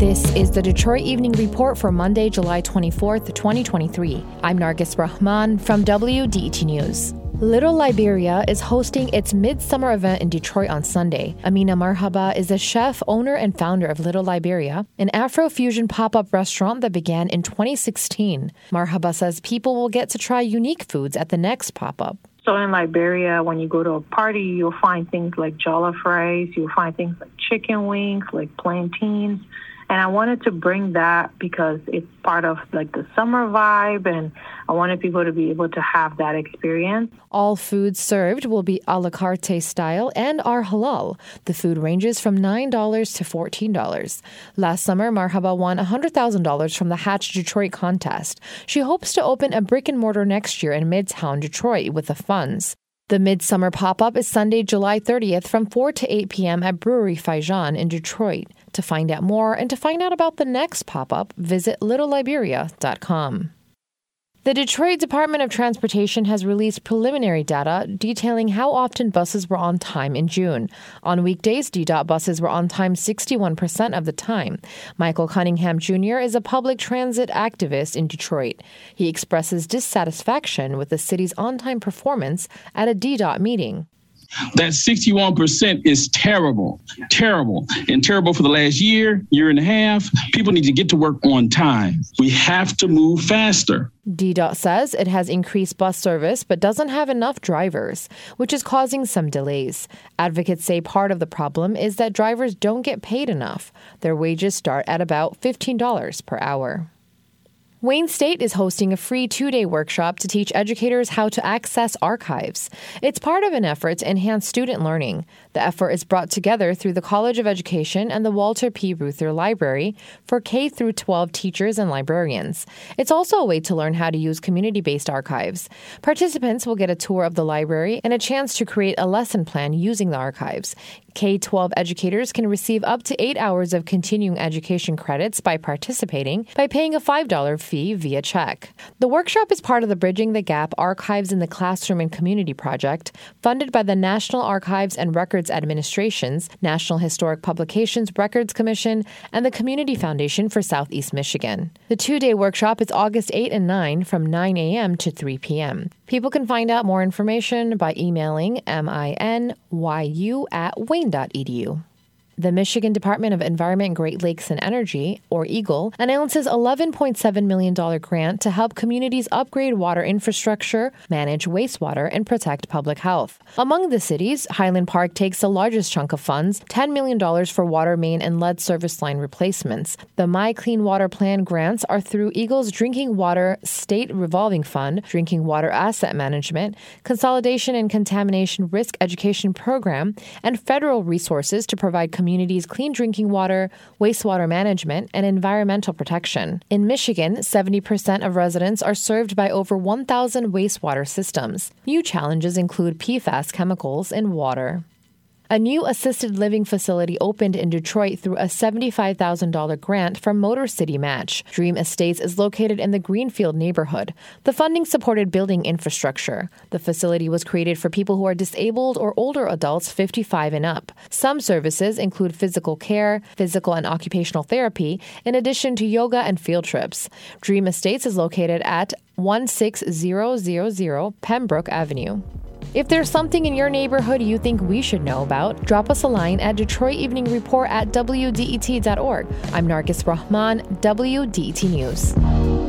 This is the Detroit Evening Report for Monday, July 24th, 2023. I'm Nargis Rahman from WDET News. Little Liberia is hosting its midsummer event in Detroit on Sunday. Amina Marhaba is the chef, owner, and founder of Little Liberia, an Afro fusion pop up restaurant that began in 2016. Marhaba says people will get to try unique foods at the next pop up. So in Liberia, when you go to a party, you'll find things like jollof rice, you'll find things like chicken wings, like plantains. And I wanted to bring that because it's part of like the summer vibe and I wanted people to be able to have that experience. All food served will be a la carte style and are halal. The food ranges from $9 to $14. Last summer, Marhaba won $100,000 from the Hatch Detroit contest. She hopes to open a brick and mortar next year in Midtown Detroit with the funds. The Midsummer Pop Up is Sunday, July 30th from 4 to 8 p.m. at Brewery Faijan in Detroit. To find out more and to find out about the next pop up, visit littleliberia.com. The Detroit Department of Transportation has released preliminary data detailing how often buses were on time in June. On weekdays, DDOT buses were on time 61% of the time. Michael Cunningham Jr. is a public transit activist in Detroit. He expresses dissatisfaction with the city's on time performance at a DDOT meeting. That 61% is terrible, terrible, and terrible for the last year, year and a half. People need to get to work on time. We have to move faster. DDOT says it has increased bus service but doesn't have enough drivers, which is causing some delays. Advocates say part of the problem is that drivers don't get paid enough. Their wages start at about $15 per hour. Wayne State is hosting a free two day workshop to teach educators how to access archives. It's part of an effort to enhance student learning. The effort is brought together through the College of Education and the Walter P. Reuther Library for K 12 teachers and librarians. It's also a way to learn how to use community based archives. Participants will get a tour of the library and a chance to create a lesson plan using the archives. K 12 educators can receive up to eight hours of continuing education credits by participating by paying a $5 fee via check. The workshop is part of the Bridging the Gap Archives in the Classroom and Community project, funded by the National Archives and Records Administration's National Historic Publications Records Commission and the Community Foundation for Southeast Michigan. The two day workshop is August 8 and 9 from 9 a.m. to 3 p.m. People can find out more information by emailing minyu at wayne.edu. The Michigan Department of Environment, Great Lakes, and Energy, or EGLE, announces $11.7 million grant to help communities upgrade water infrastructure, manage wastewater, and protect public health. Among the cities, Highland Park takes the largest chunk of funds, $10 million for water main and lead service line replacements. The My Clean Water Plan grants are through EGLE's Drinking Water State Revolving Fund, Drinking Water Asset Management, Consolidation and Contamination Risk Reduction Program, and federal resources to provide community communities clean drinking water, wastewater management, and environmental protection. In Michigan, 70% of residents are served by over 1,000 wastewater systems. New challenges include PFAS chemicals in water. A new assisted living facility opened in Detroit through a $75,000 grant from Motor City Match. Dream Estates is located in the Greenfield neighborhood. The funding supported building infrastructure. The facility was created for people who are disabled or older adults 55 and up. Some services include physical care, physical and occupational therapy, in addition to yoga and field trips. Dream Estates is located at 16000 Pembroke Avenue. If there's something in your neighborhood you think we should know about, drop us a line at Detroit Evening Report at WDET.org. I'm Nargis Rahman, WDET News.